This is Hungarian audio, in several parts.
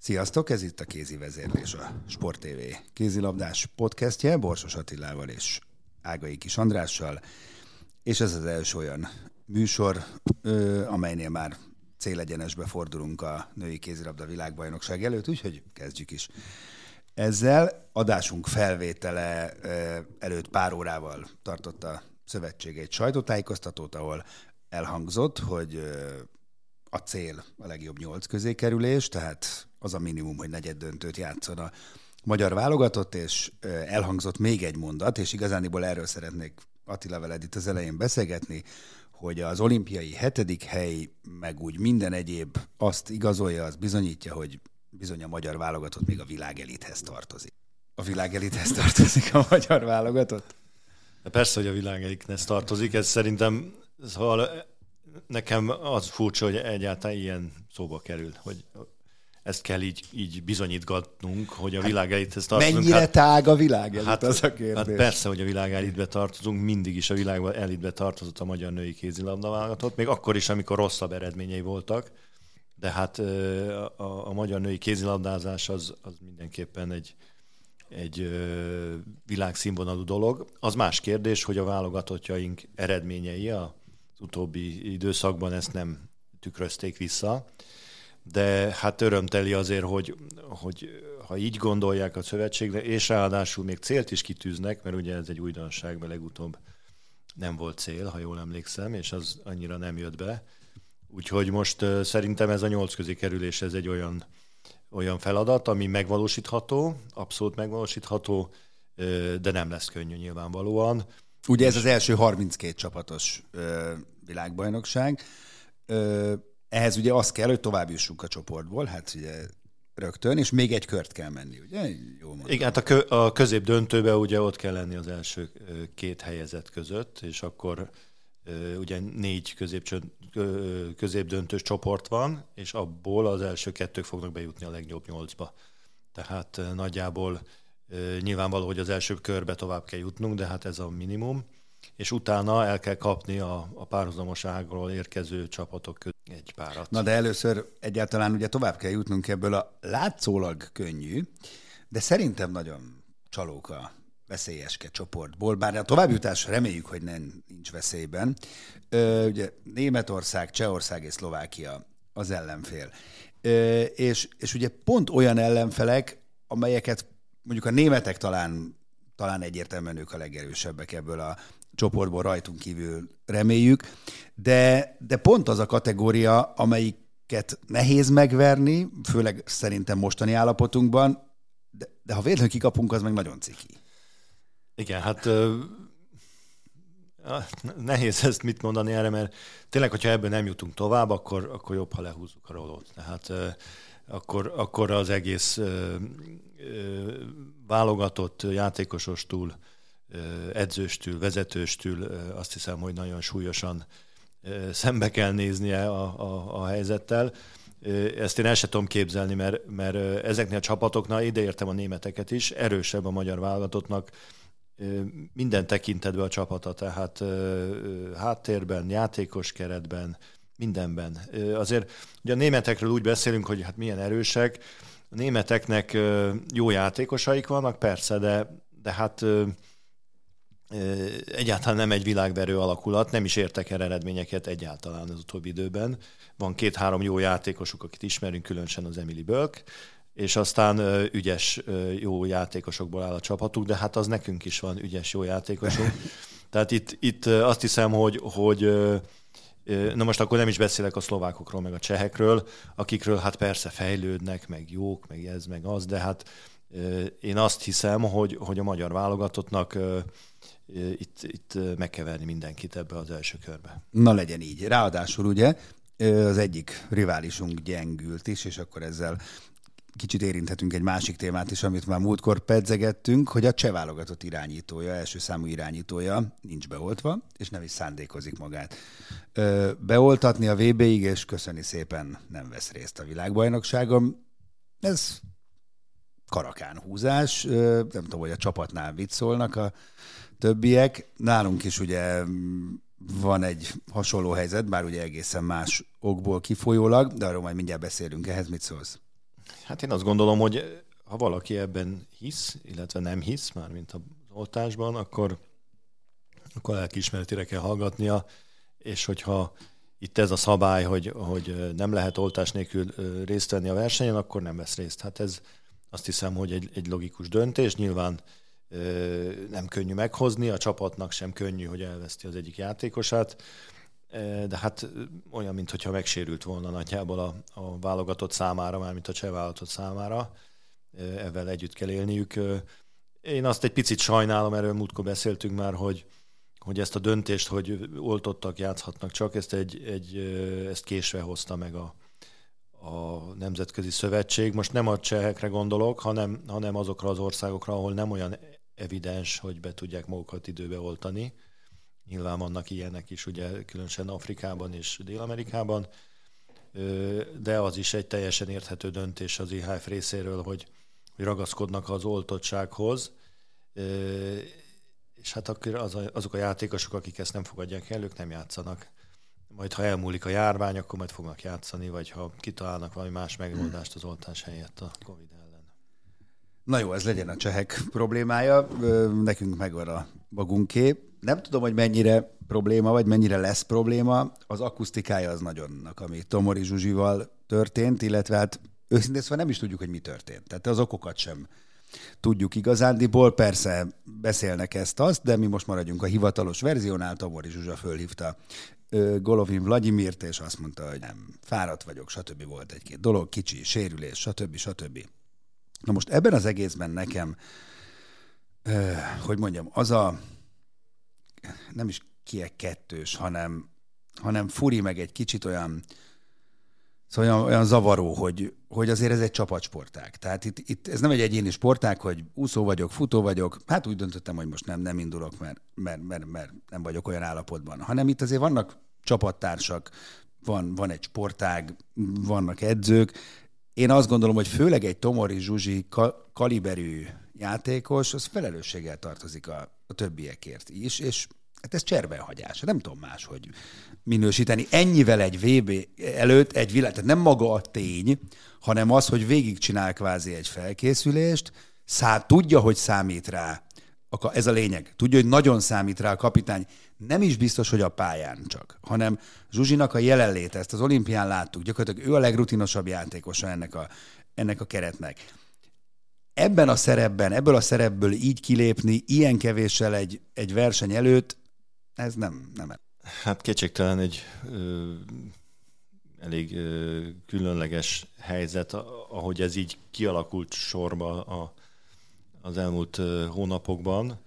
Sziasztok, ez itt a Kézi Vezérlés, a Sport TV kézilabdás podcastje, Borsos Attilával és Ágai Kis Andrással, és ez az első olyan műsor, amelynél már célegyenesbe fordulunk a női kézilabda világbajnokság előtt, úgyhogy kezdjük is. Ezzel adásunk felvétele előtt pár órával tartott a szövetség egy sajtótájékoztatót, ahol elhangzott, hogy a cél a legjobb nyolc közé kerülés, tehát az a minimum, hogy negyed döntőt játszon a magyar válogatott, és elhangzott még egy mondat, és igazániból erről szeretnék Attila veled itt az elején beszélgetni, hogy az olimpiai hetedik hely, meg úgy minden egyéb azt igazolja, az bizonyítja, hogy bizony a magyar válogatott még a világelithez tartozik. A világelithez tartozik a magyar válogatott? Persze, hogy a világelithez tartozik, ez szerintem, szóval nekem az furcsa, hogy egyáltalán ilyen szóba kerül, hogy ezt kell így, így bizonyítgatnunk, hogy a világ elithez tartozunk. Mennyire hát, tág a világ elit, hát, az a kérdés. Hát persze, hogy a világ elitbe tartozunk, mindig is a világ elitbe tartozott a magyar női kézilabda válogatott, még akkor is, amikor rosszabb eredményei voltak, de hát a, a, magyar női kézilabdázás az, az mindenképpen egy, egy világszínvonalú dolog. Az más kérdés, hogy a válogatottjaink eredményei az utóbbi időszakban ezt nem tükrözték vissza de hát örömteli azért, hogy, hogy ha így gondolják a szövetségre, és ráadásul még célt is kitűznek, mert ugye ez egy újdonság, mert legutóbb nem volt cél, ha jól emlékszem, és az annyira nem jött be. Úgyhogy most szerintem ez a nyolc közé kerülés, ez egy olyan, olyan feladat, ami megvalósítható, abszolút megvalósítható, de nem lesz könnyű nyilvánvalóan. Ugye ez az első 32 csapatos világbajnokság. Ehhez ugye az kell, hogy tovább jussunk a csoportból, hát ugye rögtön, és még egy kört kell menni, ugye? Jó mondom. Igen, hát a, kö, a közép döntőbe ugye ott kell lenni az első két helyezett között, és akkor ugye négy közép, középdöntős csoport van, és abból az első kettők fognak bejutni a legjobb nyolcba. Tehát nagyjából nyilvánvaló, hogy az első körbe tovább kell jutnunk, de hát ez a minimum és utána el kell kapni a, a párhuzamoságról érkező csapatok között egy párat. Na de először egyáltalán ugye tovább kell jutnunk ebből a látszólag könnyű, de szerintem nagyon csalók a veszélyeske csoportból, bár a továbbjutás reméljük, hogy nem nincs veszélyben. Ö, ugye Németország, Csehország és Szlovákia az ellenfél. Ö, és, és ugye pont olyan ellenfelek, amelyeket mondjuk a németek talán talán egyértelműen ők a legerősebbek ebből a csoportból rajtunk kívül reméljük, de, de pont az a kategória, amelyiket nehéz megverni, főleg szerintem mostani állapotunkban, de, de ha véletlenül kikapunk, az meg nagyon ciki. Igen, hát nehéz ezt mit mondani erre, mert tényleg, hogyha ebből nem jutunk tovább, akkor, akkor jobb, ha lehúzzuk a rolót. Tehát akkor, akkor az egész válogatott játékosostól edzőstül, vezetőstül azt hiszem, hogy nagyon súlyosan szembe kell néznie a, a, a helyzettel. Ezt én el sem tudom képzelni, mert, mert ezeknél a csapatoknál, ideértem a németeket is, erősebb a magyar válogatottnak minden tekintetben a csapata, tehát háttérben, játékos keretben, mindenben. Azért ugye a németekről úgy beszélünk, hogy hát milyen erősek, a németeknek jó játékosaik vannak, persze, de, de hát egyáltalán nem egy világverő alakulat, nem is értek el eredményeket egyáltalán az utóbbi időben. Van két-három jó játékosuk, akit ismerünk, különösen az Emily Bölk, és aztán ügyes, jó játékosokból áll a csapatuk, de hát az nekünk is van ügyes, jó játékosunk. Tehát itt, itt azt hiszem, hogy, hogy Na most akkor nem is beszélek a szlovákokról, meg a csehekről, akikről hát persze fejlődnek, meg jók, meg ez, meg az, de hát én azt hiszem, hogy, hogy a magyar válogatottnak itt, itt meg kell verni mindenkit ebbe az első körbe. Na legyen így. Ráadásul ugye az egyik riválisunk gyengült is, és akkor ezzel kicsit érinthetünk egy másik témát is, amit már múltkor pedzegettünk, hogy a cseh válogatott irányítója, első számú irányítója nincs beoltva, és nem is szándékozik magát beoltatni a VB-ig, és köszöni szépen nem vesz részt a világbajnokságon. Ez karakán húzás, nem tudom, hogy a csapatnál mit szólnak a többiek. Nálunk is ugye van egy hasonló helyzet, bár ugye egészen más okból kifolyólag, de arról majd mindjárt beszélünk. Ehhez mit szólsz? Hát én azt gondolom, hogy ha valaki ebben hisz, illetve nem hisz, már mint az oltásban, akkor, akkor lelkiismeretére kell hallgatnia, és hogyha itt ez a szabály, hogy, hogy nem lehet oltás nélkül részt venni a versenyen, akkor nem vesz részt. Hát ez azt hiszem, hogy egy, egy logikus döntés. Nyilván nem könnyű meghozni, a csapatnak sem könnyű, hogy elveszti az egyik játékosát, de hát olyan, mintha megsérült volna nagyjából a, a válogatott számára, már mint a cseh válogatott számára, ezzel együtt kell élniük. Én azt egy picit sajnálom, erről múltkor beszéltünk már, hogy, hogy ezt a döntést, hogy oltottak, játszhatnak csak, ezt, egy, egy, ezt késve hozta meg a, a Nemzetközi Szövetség. Most nem a csehekre gondolok, hanem, hanem azokra az országokra, ahol nem olyan evidens, hogy be tudják magukat időbe oltani. Nyilván vannak ilyenek is, ugye különösen Afrikában és Dél-Amerikában, de az is egy teljesen érthető döntés az IHF részéről, hogy, ragaszkodnak az oltottsághoz, és hát akkor az a, azok a játékosok, akik ezt nem fogadják el, ők nem játszanak. Majd ha elmúlik a járvány, akkor majd fognak játszani, vagy ha kitalálnak valami más megoldást az oltás helyett a Covid ellen. Na jó, ez legyen a csehek problémája, nekünk megvan a magunké. Nem tudom, hogy mennyire probléma, vagy mennyire lesz probléma. Az akusztikája az nagyonnak, ami Tomori Zsuzsival történt, illetve hát őszintén szóval nem is tudjuk, hogy mi történt. Tehát az okokat sem tudjuk igazándiból. Persze beszélnek ezt-azt, de mi most maradjunk a hivatalos verziónál. Tomori Zsuzsa fölhívta Golovin Vladimirt, és azt mondta, hogy nem, fáradt vagyok, stb. volt egy-két dolog, kicsi sérülés, stb. stb. Na most ebben az egészben nekem, hogy mondjam, az a nem is kiek kettős, hanem, hanem furi meg egy kicsit olyan, Szóval olyan, olyan zavaró, hogy, hogy azért ez egy csapatsportág. Tehát itt, itt ez nem egy egyéni sportág, hogy úszó vagyok, futó vagyok, hát úgy döntöttem, hogy most nem, nem indulok, mert, mert, mert, mert nem vagyok olyan állapotban. Hanem itt azért vannak csapattársak, van, van egy sportág, vannak edzők. Én azt gondolom, hogy főleg egy Tomori Zsuzsi kaliberű játékos, az felelősséggel tartozik a, a többiekért is, és Hát ez cserbenhagyás. Nem tudom más, hogy minősíteni. Ennyivel egy VB előtt egy világ, tehát nem maga a tény, hanem az, hogy végigcsinál kvázi egy felkészülést, szá, tudja, hogy számít rá. Ez a lényeg. Tudja, hogy nagyon számít rá a kapitány. Nem is biztos, hogy a pályán csak, hanem Zsuzsinak a jelenléte, ezt az olimpián láttuk, gyakorlatilag ő a legrutinosabb játékosa ennek a, ennek a keretnek ebben a szerepben, ebből a szerepből így kilépni, ilyen kevéssel egy, egy verseny előtt, ez nem, nem. Hát kétségtelen egy ö, elég ö, különleges helyzet, ahogy ez így kialakult sorba a, az elmúlt ö, hónapokban,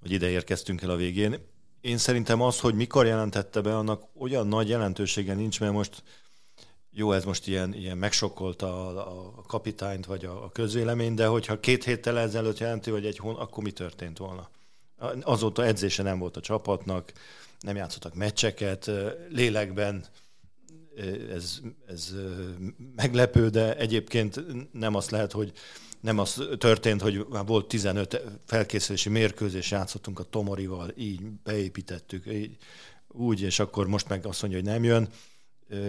hogy ide érkeztünk el a végén. Én szerintem az, hogy mikor jelentette be, annak olyan nagy jelentősége nincs, mert most jó, ez most ilyen, ilyen megsokkolta a, a kapitányt vagy a, a közvélemény, de hogyha két héttel ezelőtt jelenti, hogy egy hón, akkor mi történt volna? Azóta edzése nem volt a csapatnak, nem játszottak meccseket, lélekben ez, ez meglepő, de egyébként nem azt lehet, hogy nem az történt, hogy volt 15 felkészülési mérkőzés, játszottunk a Tomorival, így beépítettük, így, úgy, és akkor most meg azt mondja, hogy nem jön.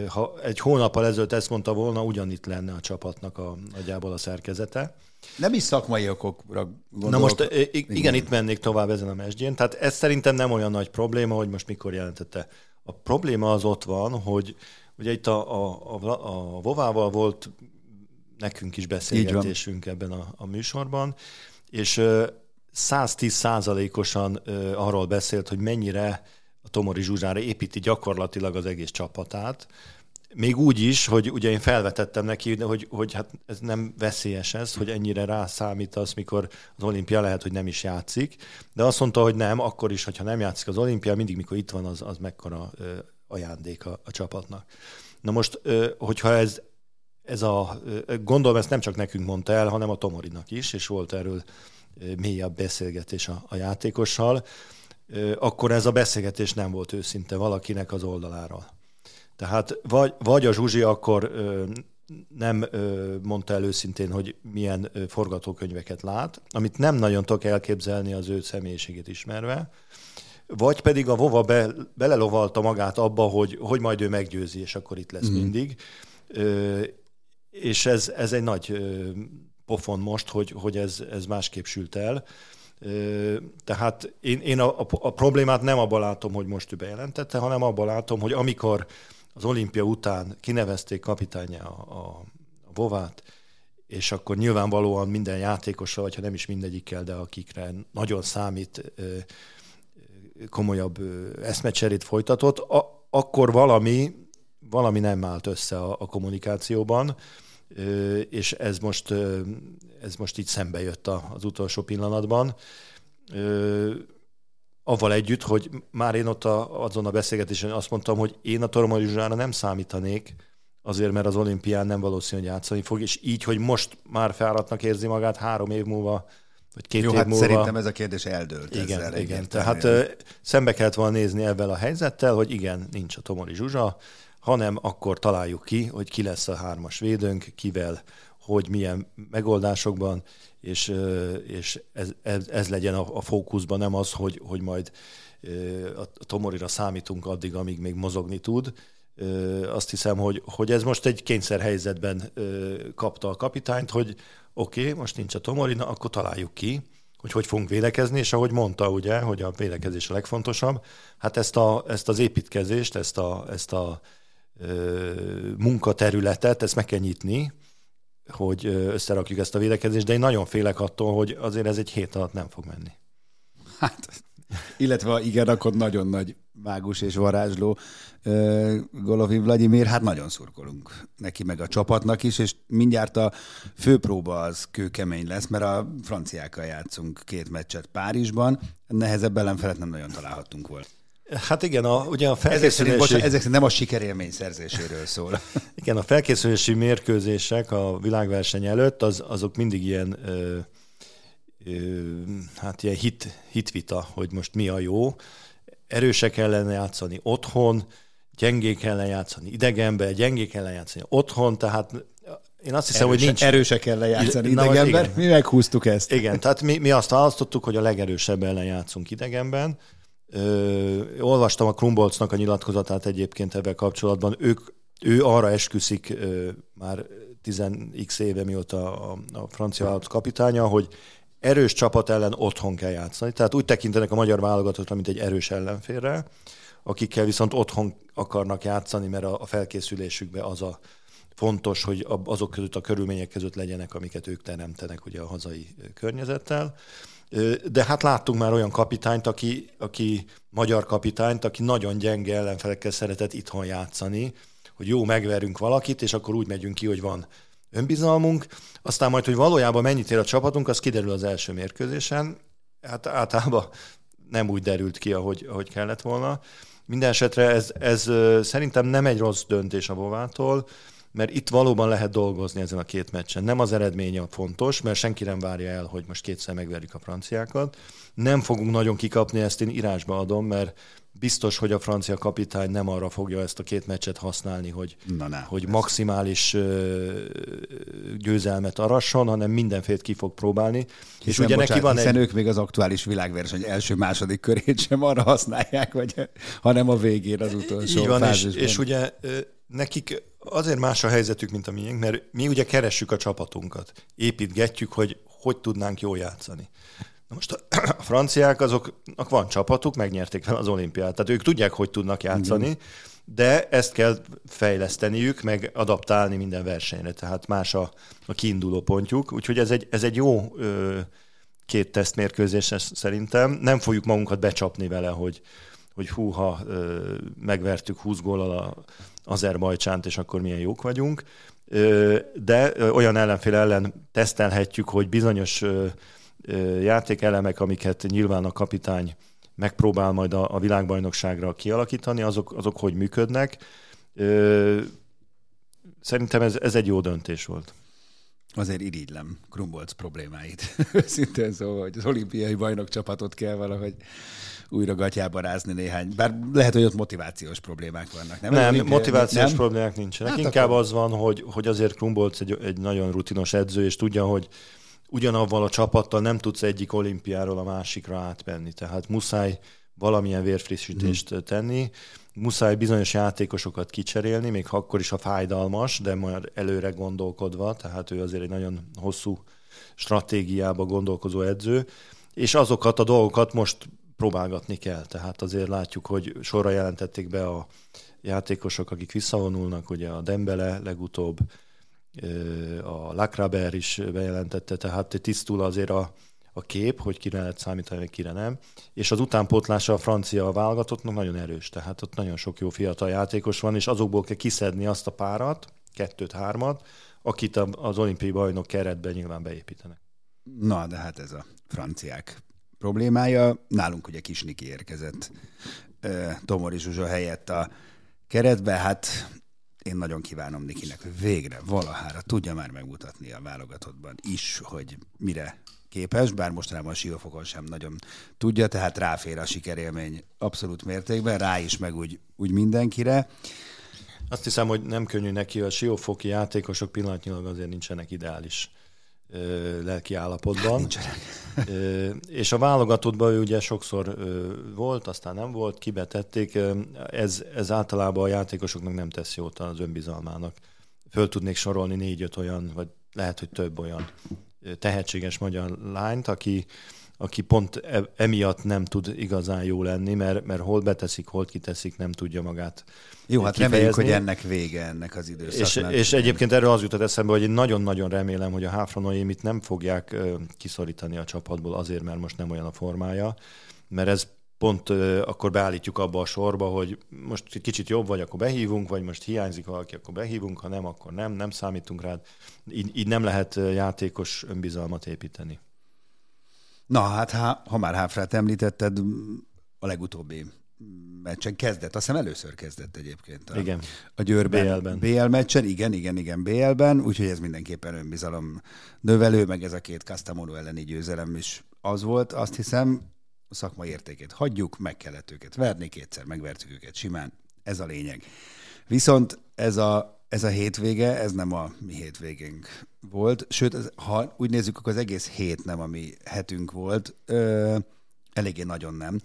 Ha egy hónappal ezelőtt ezt mondta volna, ugyanitt lenne a csapatnak a, nagyjából a szerkezete. Nem is szakmai okokra gondolok. Na most igen, igen, itt mennék tovább ezen a mesdjén. Tehát ez szerintem nem olyan nagy probléma, hogy most mikor jelentette. A probléma az ott van, hogy ugye itt a, a, a, a Vovával volt nekünk is beszélgetésünk ebben a, a műsorban, és 110 százalékosan arról beszélt, hogy mennyire a Tomori Zsuzsára építi gyakorlatilag az egész csapatát, még úgy is, hogy ugye én felvetettem neki, hogy, hogy hát ez nem veszélyes ez, hogy ennyire rászámítasz, mikor az olimpia lehet, hogy nem is játszik, de azt mondta, hogy nem, akkor is, hogyha nem játszik az olimpia, mindig, mikor itt van, az, az mekkora ajándék a, a csapatnak. Na most, hogyha ez, ez a, gondolom ezt nem csak nekünk mondta el, hanem a Tomorinak is, és volt erről mélyebb beszélgetés a, a játékossal, akkor ez a beszélgetés nem volt őszinte valakinek az oldaláról. Tehát vagy, vagy a Zsuzsi akkor nem mondta el őszintén, hogy milyen forgatókönyveket lát, amit nem nagyon tudok elképzelni az ő személyiségét ismerve, vagy pedig a Vova be, belelovalta magát abba, hogy, hogy majd ő meggyőzi, és akkor itt lesz mm. mindig. Ö, és ez, ez egy nagy ö, pofon most, hogy, hogy ez, ez másképp sült el. Tehát én, én a, a, a problémát nem abban látom, hogy most ő bejelentette, hanem abban látom, hogy amikor az olimpia után kinevezték kapitányá a, a, a és akkor nyilvánvalóan minden játékosra, vagy ha nem is mindegyikkel, de akikre nagyon számít, komolyabb eszmecserét folytatott, a, akkor valami, valami nem állt össze a, a kommunikációban, és ez most, ez most így szembe jött az utolsó pillanatban avval együtt, hogy már én ott a, azon a beszélgetésen azt mondtam, hogy én a Tormarizsára nem számítanék, azért, mert az olimpián nem valószínű, hogy játszani fog, és így, hogy most már fáradtnak érzi magát három év múlva, vagy két Jó, év hát múlva. szerintem ez a kérdés eldőlt. Igen, ezzel igen. Tehát szembe kellett volna nézni ebben a helyzettel, hogy igen, nincs a Tomori Zsuzsa, hanem akkor találjuk ki, hogy ki lesz a hármas védőnk, kivel, hogy milyen megoldásokban, és, és ez, ez, ez legyen a, a fókuszban, nem az, hogy, hogy majd a Tomorira számítunk addig, amíg még mozogni tud. Azt hiszem, hogy, hogy ez most egy kényszerhelyzetben kapta a kapitányt, hogy oké, okay, most nincs a Tomorina, akkor találjuk ki, hogy hogy fogunk védekezni, és ahogy mondta, ugye, hogy a védekezés a legfontosabb, hát ezt, a, ezt az építkezést, ezt a, ezt a munkaterületet, ezt meg kell nyitni, hogy összerakjuk ezt a védekezést, de én nagyon félek attól, hogy azért ez egy hét alatt nem fog menni. Hát, illetve igen, akkor nagyon nagy mágus és varázsló uh, Golovin Vladimir, hát nagyon szurkolunk neki meg a csapatnak is, és mindjárt a főpróba az kőkemény lesz, mert a franciákkal játszunk két meccset Párizsban, nehezebb ellenfelet nem nagyon találhattunk volna. Hát igen, a, ugye a felkészülési... Ezek szerint, bocsánat, ezek szerint nem a sikerélmény szerzéséről szól. Igen, a felkészülési mérkőzések a világverseny előtt, az, azok mindig ilyen, ö, ö, hát ilyen hit, hitvita, hogy most mi a jó. Erősek ellen játszani otthon, gyengék ellen játszani idegenbe, gyengék ellen játszani otthon, tehát én azt hiszem, Erőse, hogy nincs... Erősek ellen játszani Na, idegenben, mi meghúztuk ezt. Igen, tehát mi, mi azt választottuk, hogy a legerősebb ellen játszunk idegenben, Ö, olvastam a Krumbolcnak a nyilatkozatát egyébként ebben kapcsolatban. Ők, ő arra esküszik ö, már 10x éve, mióta a, a francia vállalat kapitánya, hogy erős csapat ellen otthon kell játszani. Tehát úgy tekintenek a magyar válogatottra, mint egy erős ellenfélre, akikkel viszont otthon akarnak játszani, mert a, a felkészülésükbe az a fontos, hogy azok között a körülmények között legyenek, amiket ők teremtenek ugye a hazai környezettel. De hát láttunk már olyan kapitányt, aki, aki magyar kapitányt, aki nagyon gyenge ellenfelekkel szeretett itthon játszani, hogy jó, megverünk valakit, és akkor úgy megyünk ki, hogy van önbizalmunk. Aztán majd, hogy valójában mennyit ér a csapatunk, az kiderül az első mérkőzésen. Hát általában nem úgy derült ki, ahogy, ahogy kellett volna. Minden esetre ez, ez szerintem nem egy rossz döntés a Bovától mert itt valóban lehet dolgozni ezen a két meccsen. Nem az eredmény a fontos, mert senki nem várja el, hogy most kétszer megverjük a franciákat. Nem fogunk nagyon kikapni, ezt én írásba adom, mert biztos, hogy a francia kapitány nem arra fogja ezt a két meccset használni, hogy, Na ne, hogy ez... maximális győzelmet arasson, hanem mindenfélt ki fog próbálni. Hiszen, és ugye bocsánat, neki van hiszen egy... ők még az aktuális világverseny első-második körét sem arra használják, vagy, hanem a végén az utolsó Így van, és, és ugye nekik azért más a helyzetük, mint a miénk, mert mi ugye keressük a csapatunkat, építgetjük, hogy hogy tudnánk jól játszani. Na most a, franciák, azoknak van csapatuk, megnyerték fel az olimpiát, tehát ők tudják, hogy tudnak játszani, Igen. de ezt kell fejleszteniük, meg adaptálni minden versenyre, tehát más a, a kiinduló pontjuk, úgyhogy ez egy, ez egy jó ö, két tesztmérkőzés szerintem. Nem fogjuk magunkat becsapni vele, hogy, hogy húha, megvertük 20 góllal a Azerbajcsánt, és akkor milyen jók vagyunk, de olyan ellenfél ellen tesztelhetjük, hogy bizonyos játékelemek, amiket nyilván a kapitány megpróbál majd a, a világbajnokságra kialakítani, azok, azok hogy működnek. Szerintem ez, ez egy jó döntés volt. Azért irigylem Krumbolc problémáit. Szintén szóval, hogy az olimpiai bajnokcsapatot kell valahogy újra gatyába rázni néhány. Bár lehet, hogy ott motivációs problémák vannak. Nem, nem olimpiai, motivációs nem? problémák nincsenek. Hát Inkább akkor... az van, hogy, hogy azért Krumbolc egy, egy nagyon rutinos edző, és tudja, hogy ugyanavval a csapattal nem tudsz egyik olimpiáról a másikra átmenni. Tehát muszáj valamilyen vérfrissítést hmm. tenni, muszáj bizonyos játékosokat kicserélni, még akkor is a fájdalmas, de majd előre gondolkodva, tehát ő azért egy nagyon hosszú stratégiába gondolkozó edző, és azokat a dolgokat most próbálgatni kell. Tehát azért látjuk, hogy sorra jelentették be a játékosok, akik visszavonulnak, ugye a Dembele legutóbb, a Lakraber is bejelentette, tehát tisztul azért a, a kép, hogy kire lehet számítani, kire nem. És az utánpótlása a francia válogatottnak nagyon erős, tehát ott nagyon sok jó fiatal játékos van, és azokból kell kiszedni azt a párat, kettőt, hármat, akit az olimpiai bajnok keretben nyilván beépítenek. Na, de hát ez a franciák problémája. Nálunk ugye Kisniki érkezett Tomori Zsuzsa helyett a keretbe, hát én nagyon kívánom Nikinek, hogy végre valahára tudja már megmutatni a válogatottban is, hogy mire képes, bár mostanában a siófokon sem nagyon tudja, tehát ráfér a sikerélmény abszolút mértékben, rá is, meg úgy, úgy mindenkire. Azt hiszem, hogy nem könnyű neki, a siófoki játékosok pillanatnyilag azért nincsenek ideális lelki állapotban. Hát és a válogatottban ő ugye sokszor volt, aztán nem volt, kibetették. Ez, ez általában a játékosoknak nem tesz jót az önbizalmának. Föl tudnék sorolni négy-öt olyan, vagy lehet, hogy több olyan tehetséges magyar lányt, aki, aki pont e, emiatt nem tud igazán jó lenni, mert, mert hol beteszik, hol kiteszik, nem tudja magát Jó, hát kifejezni. reméljük, hogy ennek vége ennek az időszaknak. És, és egyébként erről az jutott eszembe, hogy én nagyon-nagyon remélem, hogy a Háfranoémit nem fogják kiszorítani a csapatból azért, mert most nem olyan a formája, mert ez pont akkor beállítjuk abba a sorba, hogy most kicsit jobb vagy, akkor behívunk, vagy most hiányzik valaki, akkor behívunk, ha nem, akkor nem, nem számítunk rád. Így, így nem lehet játékos önbizalmat építeni. Na hát, ha, ha már Háfrát említetted, a legutóbbi meccsen kezdett, azt hiszem először kezdett egyébként. A, igen. A Győrben. BL-ben. BL meccsen, igen, igen, igen, BL-ben, úgyhogy ez mindenképpen önbizalom növelő, meg ez a két Castamonu elleni győzelem is az volt, azt hiszem, szakmai értékét hagyjuk, meg kellett őket verni, kétszer megvertük őket simán, ez a lényeg. Viszont ez a, ez a hétvége, ez nem a mi hétvégénk volt, sőt, ez, ha úgy nézzük, akkor az egész hét nem a mi hetünk volt, ö, eléggé nagyon nem.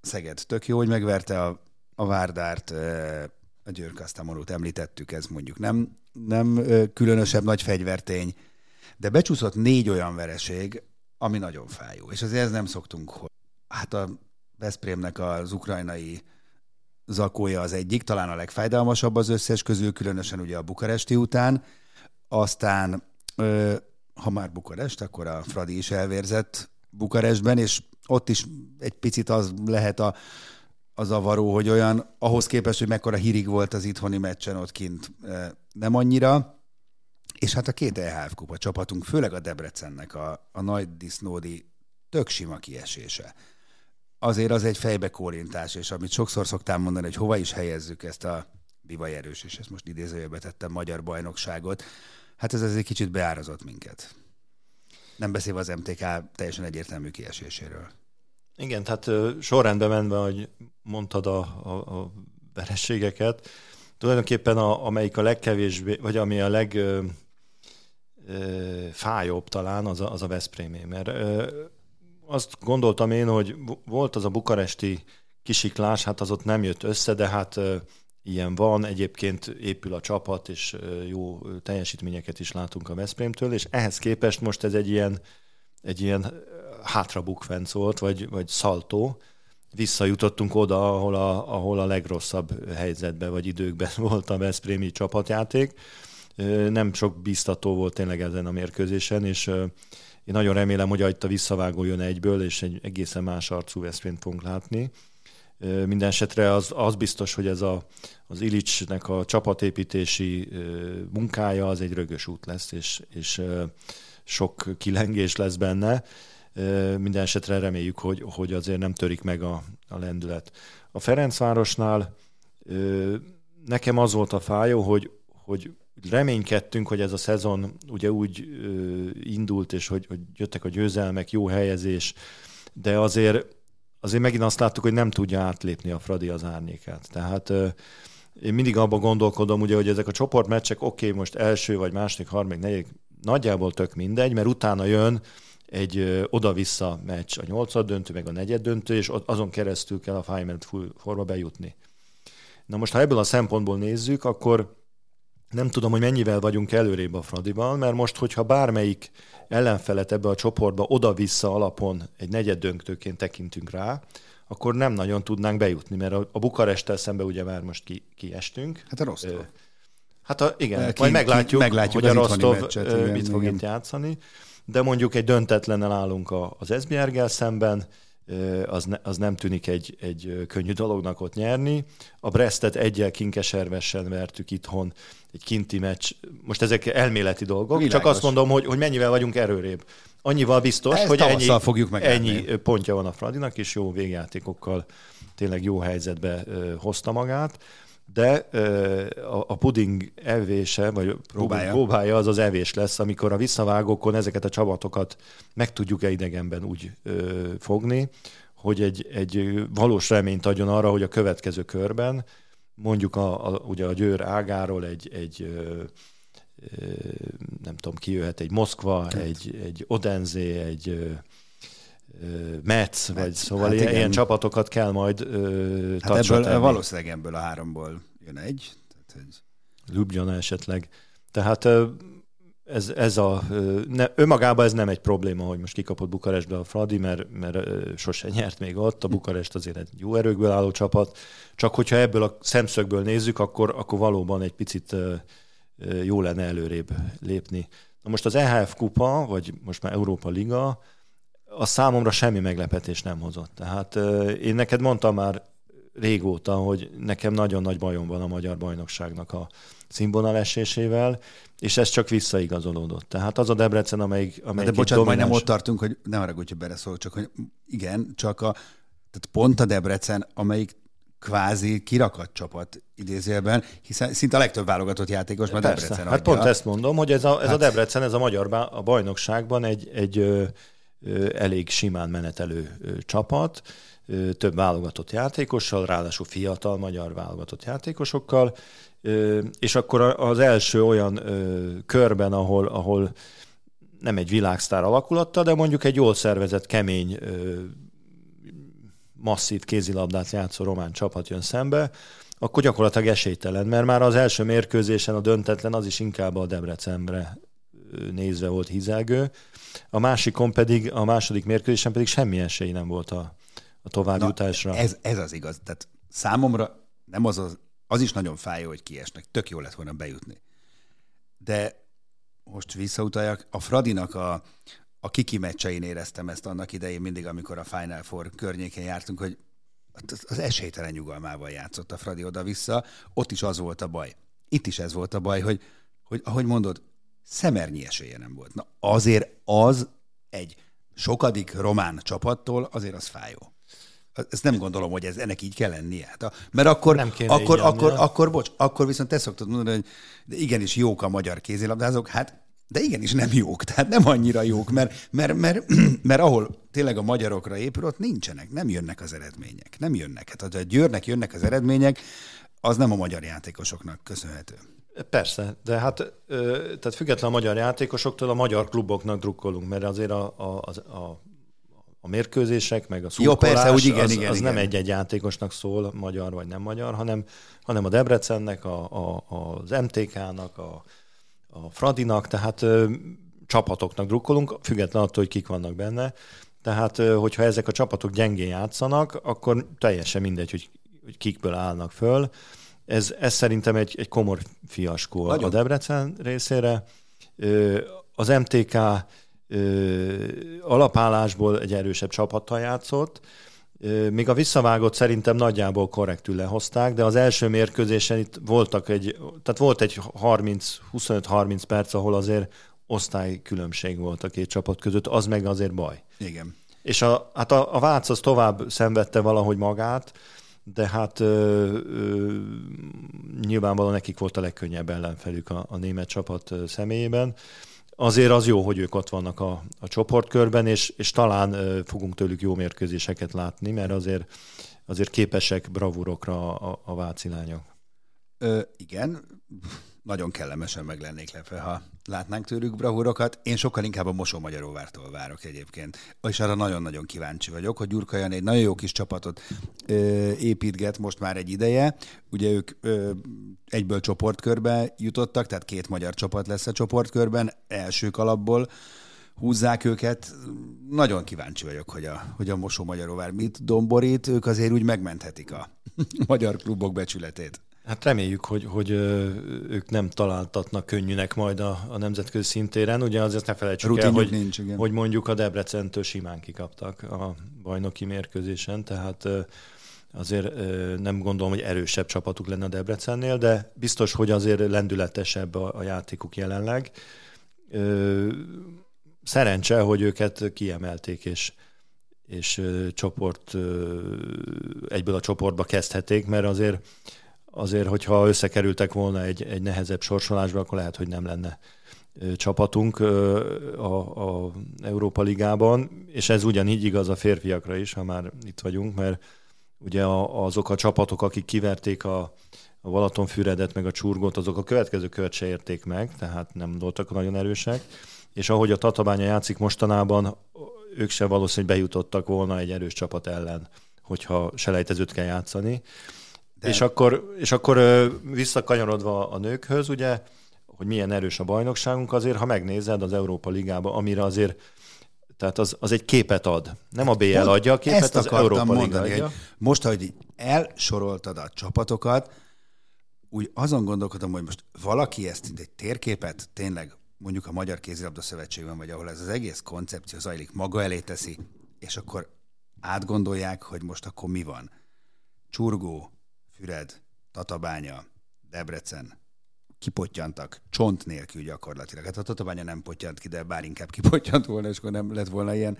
Szeged tök jó, hogy megverte a, a Várdárt, ö, a Győrkasztamorút említettük, ez mondjuk nem, nem ö, különösebb nagy fegyvertény, de becsúszott négy olyan vereség, ami nagyon fájó. És azért ez nem szoktunk, hogy hát a Veszprémnek az ukrajnai zakója az egyik, talán a legfájdalmasabb az összes közül, különösen ugye a bukaresti után. Aztán, ha már Bukarest, akkor a Fradi is elvérzett Bukarestben, és ott is egy picit az lehet a, a zavaró, hogy olyan, ahhoz képest, hogy mekkora hírig volt az itthoni meccsen ott kint, nem annyira. És hát a két EHF kupa csapatunk, főleg a Debrecennek a, a nagy disznódi tök sima kiesése. Azért az egy fejbe kólintás, és amit sokszor szoktám mondani, hogy hova is helyezzük ezt a bivaj erős, és ezt most idézőjelbe tettem, magyar bajnokságot, hát ez azért kicsit beárazott minket. Nem beszélve az MTK teljesen egyértelmű kieséséről. Igen, tehát sorrendben menve, hogy mondtad a, a, a verességeket, tulajdonképpen a, amelyik a legkevésbé, vagy ami a leg fájóbb talán az a, az a Veszprémé, mert azt gondoltam én, hogy volt az a bukaresti kisiklás, hát az ott nem jött össze, de hát ilyen van, egyébként épül a csapat, és jó teljesítményeket is látunk a Veszprémtől, és ehhez képest most ez egy ilyen, egy ilyen hátrabukvenc volt, vagy, vagy szaltó, visszajutottunk oda, ahol a, ahol a legrosszabb helyzetben vagy időkben volt a Veszprémi csapatjáték. Nem sok biztató volt tényleg ezen a mérkőzésen, és én nagyon remélem, hogy itt a visszavágó jön egyből, és egy egészen más arcú Veszprémt fogunk látni. Minden esetre az, az biztos, hogy ez a, az Ilicsnek a csapatépítési munkája az egy rögös út lesz, és, és sok kilengés lesz benne. Minden esetre reméljük, hogy, hogy azért nem törik meg a, a lendület. A Ferencvárosnál nekem az volt a fájó, hogy, hogy reménykedtünk, hogy ez a szezon ugye úgy indult, és hogy, hogy jöttek a győzelmek, jó helyezés, de azért azért megint azt láttuk, hogy nem tudja átlépni a Fradi az árnyékát. Tehát én mindig abban gondolkodom, ugye, hogy ezek a csoportmeccsek, oké, okay, most első vagy második, harmadik, negyedik, nagyjából tök mindegy, mert utána jön egy oda-vissza meccs, a nyolcad döntő, meg a negyed döntő, és azon keresztül kell a Final forma bejutni. Na most, ha ebből a szempontból nézzük, akkor nem tudom, hogy mennyivel vagyunk előrébb a Fradiban, mert most, hogyha bármelyik ellenfelet ebbe a csoportba oda-vissza alapon egy negyed döntőként tekintünk rá, akkor nem nagyon tudnánk bejutni, mert a, a Bukarestel szembe ugye már most ki, kiestünk. Hát a Rostov. Hát a, igen, ki, majd meglátjuk, ki, meglátjuk hogy a Rostov meccset, igen, mit fog igen. itt játszani, de mondjuk egy döntetlennel állunk az Esbjergel szemben, az, ne, az nem tűnik egy, egy könnyű dolognak ott nyerni. A Brestet egyel kinkeservesen vertük itthon, egy kinti meccs. Most ezek elméleti dolgok, Világos. csak azt mondom, hogy, hogy mennyivel vagyunk erőrébb. Annyival biztos, Ezt hogy ennyi, fogjuk ennyi pontja van a Fradinak, és jó végjátékokkal tényleg jó helyzetbe hozta magát de a, a puding evése, vagy próbája. próbája az az evés lesz, amikor a visszavágókon ezeket a csapatokat meg tudjuk-e idegenben úgy ö, fogni, hogy egy, egy valós reményt adjon arra, hogy a következő körben mondjuk a, a, ugye a Győr ágáról egy, egy ö, ö, nem tudom, ki jöhet, egy Moszkva, egy, egy Odenzé, egy Metz, vagy szóval hát ilyen, ilyen csapatokat kell majd ö, hát ebből, tenni. Valószínűleg ebből a háromból jön egy. Tehát, hogy... Ljubljana esetleg. Tehát ez, ez a, ne, önmagában ez nem egy probléma, hogy most kikapott Bukarestbe a Fradi, mert, mert sose nyert még ott, a Bukarest azért egy jó erőkből álló csapat, csak hogyha ebből a szemszögből nézzük, akkor, akkor valóban egy picit jó lenne előrébb lépni. Na most az EHF kupa, vagy most már Európa Liga, a számomra semmi meglepetés nem hozott. Tehát én neked mondtam már régóta, hogy nekem nagyon nagy bajom van a magyar bajnokságnak a színvonal esésével, és ez csak visszaigazolódott. Tehát az a Debrecen, amelyik, amelyik De bocsánat, domináns... majdnem ott tartunk, hogy nem arra, hogy beleszól, csak hogy igen, csak a, tehát pont a Debrecen, amelyik kvázi kirakat csapat idézőjelben, hiszen szinte a legtöbb válogatott játékos már Persze. Debrecen Hát pont ezt mondom, hogy ez a, ez hát... a Debrecen, ez a magyar a bajnokságban egy, egy elég simán menetelő csapat, több válogatott játékossal, ráadásul fiatal magyar válogatott játékosokkal, és akkor az első olyan körben, ahol, ahol nem egy világsztár alakulatta, de mondjuk egy jól szervezett, kemény, masszív kézilabdát játszó román csapat jön szembe, akkor gyakorlatilag esélytelen, mert már az első mérkőzésen a döntetlen az is inkább a Debrecenre nézve volt hizelgő. A másikon pedig, a második mérkőzésen pedig semmi esély nem volt a, a továbbjutásra. Na, ez, ez az igaz. Tehát számomra nem az, az, az is nagyon fájó, hogy kiesnek. Tök jó lett volna bejutni. De most visszautaljak, a Fradinak a, a kiki meccsein éreztem ezt annak idején mindig, amikor a Final Four környékén jártunk, hogy az esélytelen nyugalmával játszott a Fradi oda-vissza, ott is az volt a baj. Itt is ez volt a baj, hogy, hogy ahogy mondod, szemernyi esélye nem volt. Na azért az egy sokadik román csapattól azért az fájó. Ezt nem gondolom, hogy ez ennek így kell lennie. Hát a, mert akkor, nem akkor, akkor, akkor, bocs, akkor viszont te szoktad mondani, hogy de igenis jók a magyar kézilabdázók, hát de igenis nem jók, tehát nem annyira jók, mert, mert, mert, mert ahol tényleg a magyarokra épül, ott nincsenek, nem jönnek az eredmények. Nem jönnek. Hát ha a Győrnek jönnek az eredmények, az nem a magyar játékosoknak köszönhető. Persze, de hát tehát független a magyar játékosoktól a magyar kluboknak drukkolunk, mert azért a, a, a, a mérkőzések, meg a szurkolás, Jó, persze, úgy igen, az, igen, az igen. nem egy-egy játékosnak szól, magyar vagy nem magyar, hanem, hanem a Debrecennek, a, a, az MTK-nak, a, a Fradinak, tehát ö, csapatoknak drukkolunk, független attól, hogy kik vannak benne. Tehát, hogyha ezek a csapatok gyengén játszanak, akkor teljesen mindegy, hogy, hogy kikből állnak föl. Ez, ez szerintem egy, egy komor fiaskó Nagyon. a Debrecen részére. Az MTK alapállásból egy erősebb csapattal játszott, még a visszavágott szerintem nagyjából korrektül lehozták, de az első mérkőzésen itt voltak egy, tehát volt egy 30, 25-30 perc, ahol azért osztály különbség volt a két csapat között, az meg azért baj. Igen. És a, hát a, a Vác az tovább szenvedte valahogy magát, de hát ö, ö, nyilvánvalóan nekik volt a legkönnyebb ellenfelük a, a német csapat személyében azért az jó, hogy ők ott vannak a, a csoportkörben, és, és talán uh, fogunk tőlük jó mérkőzéseket látni, mert azért, azért képesek bravúrokra a, a váci lányok. Ö, igen, nagyon kellemesen meg lennék lepve, ha látnánk tőlük bravúrokat. Én sokkal inkább a Mosó Magyaróvártól várok egyébként. És arra nagyon-nagyon kíváncsi vagyok, hogy Gyurka Jan egy nagyon jó kis csapatot ö, építget most már egy ideje. Ugye ők ö, egyből csoportkörbe jutottak, tehát két magyar csapat lesz a csoportkörben, első alapból húzzák őket. Nagyon kíváncsi vagyok, hogy a, hogy a Mosó Magyaróvár mit domborít. Ők azért úgy megmenthetik a magyar klubok becsületét. Hát reméljük, hogy, hogy ők nem találtatnak könnyűnek majd a, a nemzetközi szintéren. Ugye azért ne felejtsük Rutinjuk el, hogy, nincs, igen. hogy mondjuk a Debrecentől simán kikaptak a bajnoki mérkőzésen, tehát azért nem gondolom, hogy erősebb csapatuk lenne a Debrecennél, de biztos, hogy azért lendületesebb a, a játékuk jelenleg. Szerencse, hogy őket kiemelték, és, és csoport, egyből a csoportba kezdheték, mert azért azért, hogyha összekerültek volna egy, egy nehezebb sorsolásba, akkor lehet, hogy nem lenne csapatunk a, a Európa Ligában, és ez ugyanígy igaz a férfiakra is, ha már itt vagyunk, mert ugye azok a csapatok, akik kiverték a, a Balatonfüredet, meg a Csurgót, azok a következő kört se érték meg, tehát nem voltak nagyon erősek, és ahogy a Tatabánya játszik mostanában, ők se valószínűleg bejutottak volna egy erős csapat ellen, hogyha selejtezőt kell játszani. De... És akkor, és akkor visszakanyarodva a nőkhöz, ugye, hogy milyen erős a bajnokságunk, azért, ha megnézed az Európa Ligába, amire azért tehát az, az egy képet ad. Nem a BL adja a képet, Ezt az Európa mondani, Liga adja. Most, hogy elsoroltad a csapatokat, úgy azon gondolkodom, hogy most valaki ezt egy térképet tényleg mondjuk a Magyar Kézilabda Szövetségben, vagy ahol ez az egész koncepció zajlik, maga elé teszi, és akkor átgondolják, hogy most akkor mi van. Csurgó, Füred, Tatabánya, Debrecen kipottyantak, csont nélkül gyakorlatilag. Hát a Tatabánya nem pottyant ki, de bár inkább kipottyant volna, és akkor nem lett volna ilyen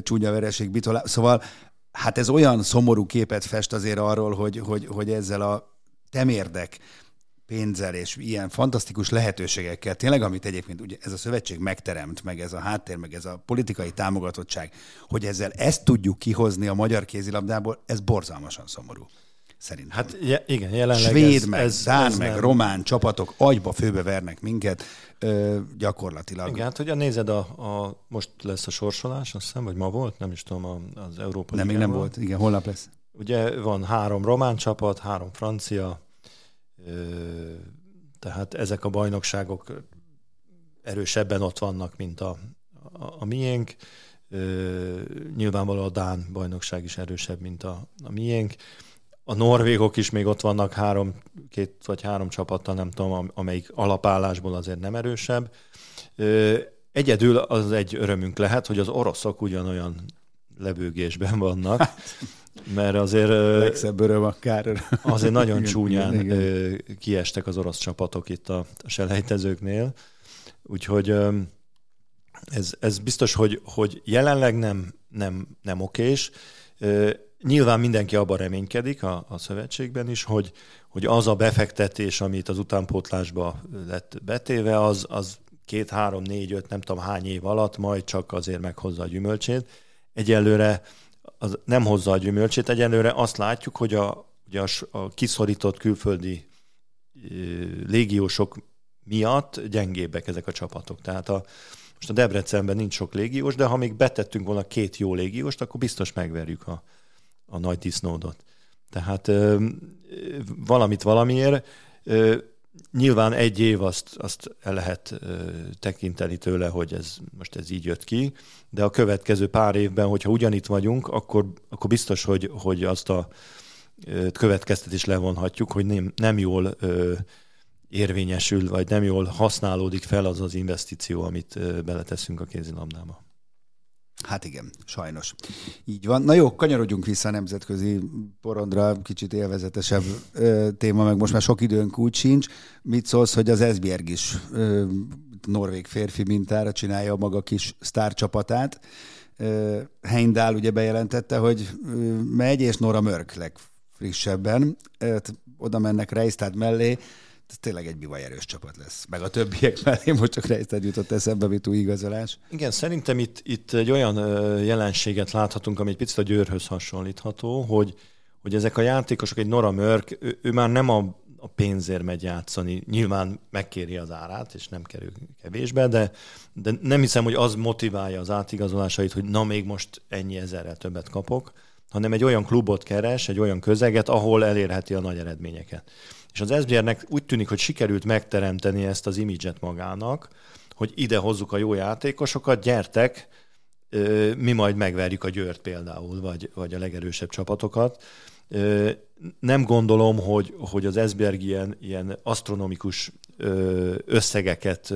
csúnya vereség bitolá. Szóval hát ez olyan szomorú képet fest azért arról, hogy, hogy, hogy ezzel a temérdek pénzzel és ilyen fantasztikus lehetőségekkel, tényleg, amit egyébként ugye ez a szövetség megteremt, meg ez a háttér, meg ez a politikai támogatottság, hogy ezzel ezt tudjuk kihozni a magyar kézilabdából, ez borzalmasan szomorú szerintem. Hát je, igen, jelenleg Svéd ez, meg, ez, Dán ez meg, nem... román csapatok agyba főbe vernek minket ö, gyakorlatilag. Igen, hát hogyha nézed, a, a, most lesz a sorsolás, azt hiszem, vagy ma volt, nem is tudom, az Európa Nem, még nem volt, igen, holnap lesz. Ugye van három román csapat, három francia, ö, tehát ezek a bajnokságok erősebben ott vannak, mint a, a, a miénk. Ö, nyilvánvalóan a Dán bajnokság is erősebb, mint a, a miénk a norvégok is még ott vannak három, két vagy három csapattal, nem tudom, amelyik alapállásból azért nem erősebb. Egyedül az egy örömünk lehet, hogy az oroszok ugyanolyan lebőgésben vannak, hát, mert azért... Legszebb öröm akár. Azért nagyon igen, csúnyán igen, igen. kiestek az orosz csapatok itt a, a selejtezőknél, úgyhogy ez, ez biztos, hogy, hogy jelenleg nem, nem, nem okés. Nyilván mindenki abban reménykedik a, a szövetségben is, hogy, hogy az a befektetés, amit az utánpótlásba lett betéve, az, az két, három, négy, öt, nem tudom hány év alatt majd csak azért meghozza a gyümölcsét. Egyelőre az nem hozza a gyümölcsét, egyelőre azt látjuk, hogy a, ugye a, a kiszorított külföldi légiósok miatt gyengébbek ezek a csapatok. Tehát a, most a Debrecenben nincs sok légiós, de ha még betettünk volna két jó légióst, akkor biztos megverjük a, a nagy disznódot. Tehát valamit valamiért. Nyilván egy év azt, azt el lehet tekinteni tőle, hogy ez most ez így jött ki, de a következő pár évben, hogyha ugyanitt vagyunk, akkor, akkor biztos, hogy, hogy azt a következtet is levonhatjuk, hogy nem, nem jól érvényesül, vagy nem jól használódik fel az az investíció, amit beleteszünk a kézilabdába. Hát igen, sajnos. Így van. Na jó, kanyarodjunk vissza a nemzetközi porondra, kicsit élvezetesebb ö, téma, meg most már sok időnk úgy sincs. Mit szólsz, hogy az Esbjerg is ö, norvég férfi mintára csinálja a maga kis sztárcsapatát. Heindál ugye bejelentette, hogy megy, és Nora Mörk legfrissebben. Ö, oda mennek Reistad mellé, ez tényleg egy bivaj erős csapat lesz. Meg a többiek mellé most csak Reisted jutott eszembe, mint új igazolás. Igen, szerintem itt, itt egy olyan jelenséget láthatunk, ami egy picit a győrhöz hasonlítható, hogy, hogy ezek a játékosok, egy Nora Mörk, ő, ő már nem a, a pénzért megy játszani. Nyilván megkéri az árát, és nem kerül kevésbe, de, de nem hiszem, hogy az motiválja az átigazolásait, hogy na még most ennyi ezerrel többet kapok, hanem egy olyan klubot keres, egy olyan közeget, ahol elérheti a nagy eredményeket. És az Esbjernek úgy tűnik, hogy sikerült megteremteni ezt az imidzset magának, hogy ide hozzuk a jó játékosokat, gyertek, mi majd megverjük a Győrt például, vagy, vagy a legerősebb csapatokat. Nem gondolom, hogy, hogy az Esbjerg ilyen, ilyen asztronomikus összegeket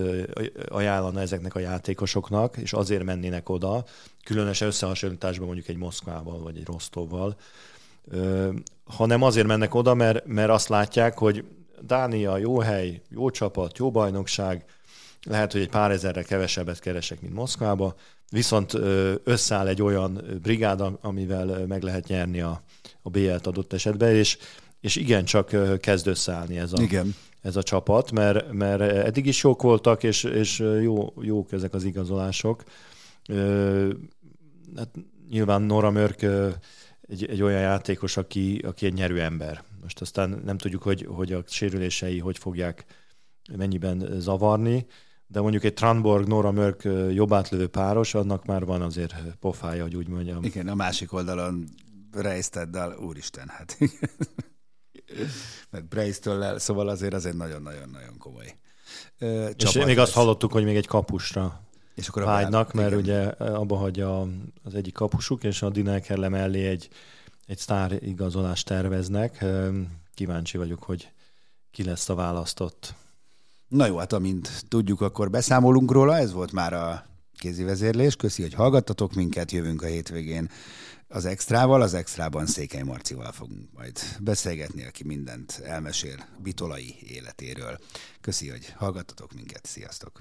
ajánlana ezeknek a játékosoknak, és azért mennének oda, különösen összehasonlításban mondjuk egy Moszkvával, vagy egy Rostovval, hanem azért mennek oda, mert, mert azt látják, hogy Dánia jó hely, jó csapat, jó bajnokság, lehet, hogy egy pár ezerre kevesebbet keresek, mint Moszkvába, viszont összeáll egy olyan brigád, amivel meg lehet nyerni a, a BL-t adott esetben, és, és igencsak kezd összeállni ez a, Igen. ez a csapat, mert, mert eddig is jók voltak, és, és jó, jók ezek az igazolások. Hát nyilván Nora Mörk egy, egy olyan játékos, aki, aki egy nyerő ember. Most aztán nem tudjuk, hogy, hogy a sérülései hogy fogják mennyiben zavarni, de mondjuk egy Tranborg, Nora Mörk jobb átlövő páros, annak már van azért pofája, hogy úgy mondjam. Igen, a másik oldalon Reisteddal, úristen, hát meg Breistől, szóval azért az egy nagyon-nagyon-nagyon komoly És még azt hallottuk, hogy még egy kapusra és akkor vágynak, mert igen. ugye abba hagyja az egyik kapusuk, és a Dinekerle mellé egy, egy sztár igazolást terveznek. Kíváncsi vagyok, hogy ki lesz a választott. Na jó, hát amint tudjuk, akkor beszámolunk róla. Ez volt már a kézi vezérlés. Köszi, hogy hallgattatok minket. Jövünk a hétvégén az Extrával. Az Extrában Székely Marcival fogunk majd beszélgetni, aki mindent elmesél Bitolai életéről. Köszi, hogy hallgattatok minket. Sziasztok!